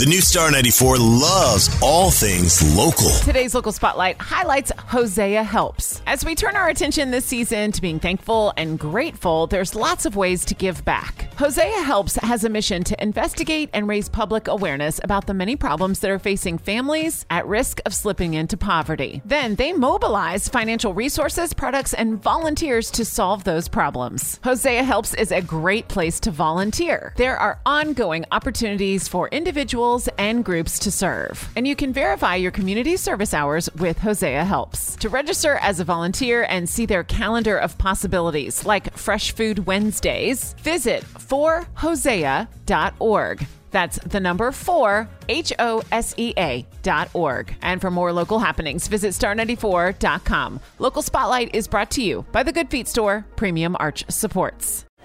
The new Star 94 loves all things local. Today's local spotlight highlights Hosea Helps. As we turn our attention this season to being thankful and grateful, there's lots of ways to give back. Hosea Helps has a mission to investigate and raise public awareness about the many problems that are facing families at risk of slipping into poverty. Then they mobilize financial resources, products, and volunteers to solve those problems. Hosea Helps is a great place to volunteer. There are ongoing opportunities for individuals and groups to serve. And you can verify your community service hours with Hosea Helps. To register as a volunteer and see their calendar of possibilities like Fresh Food Wednesdays, visit forhosea.org. That's the number four, H O S E A dot org. And for more local happenings, visit star94.com. Local Spotlight is brought to you by the Good Feet Store, Premium Arch Supports.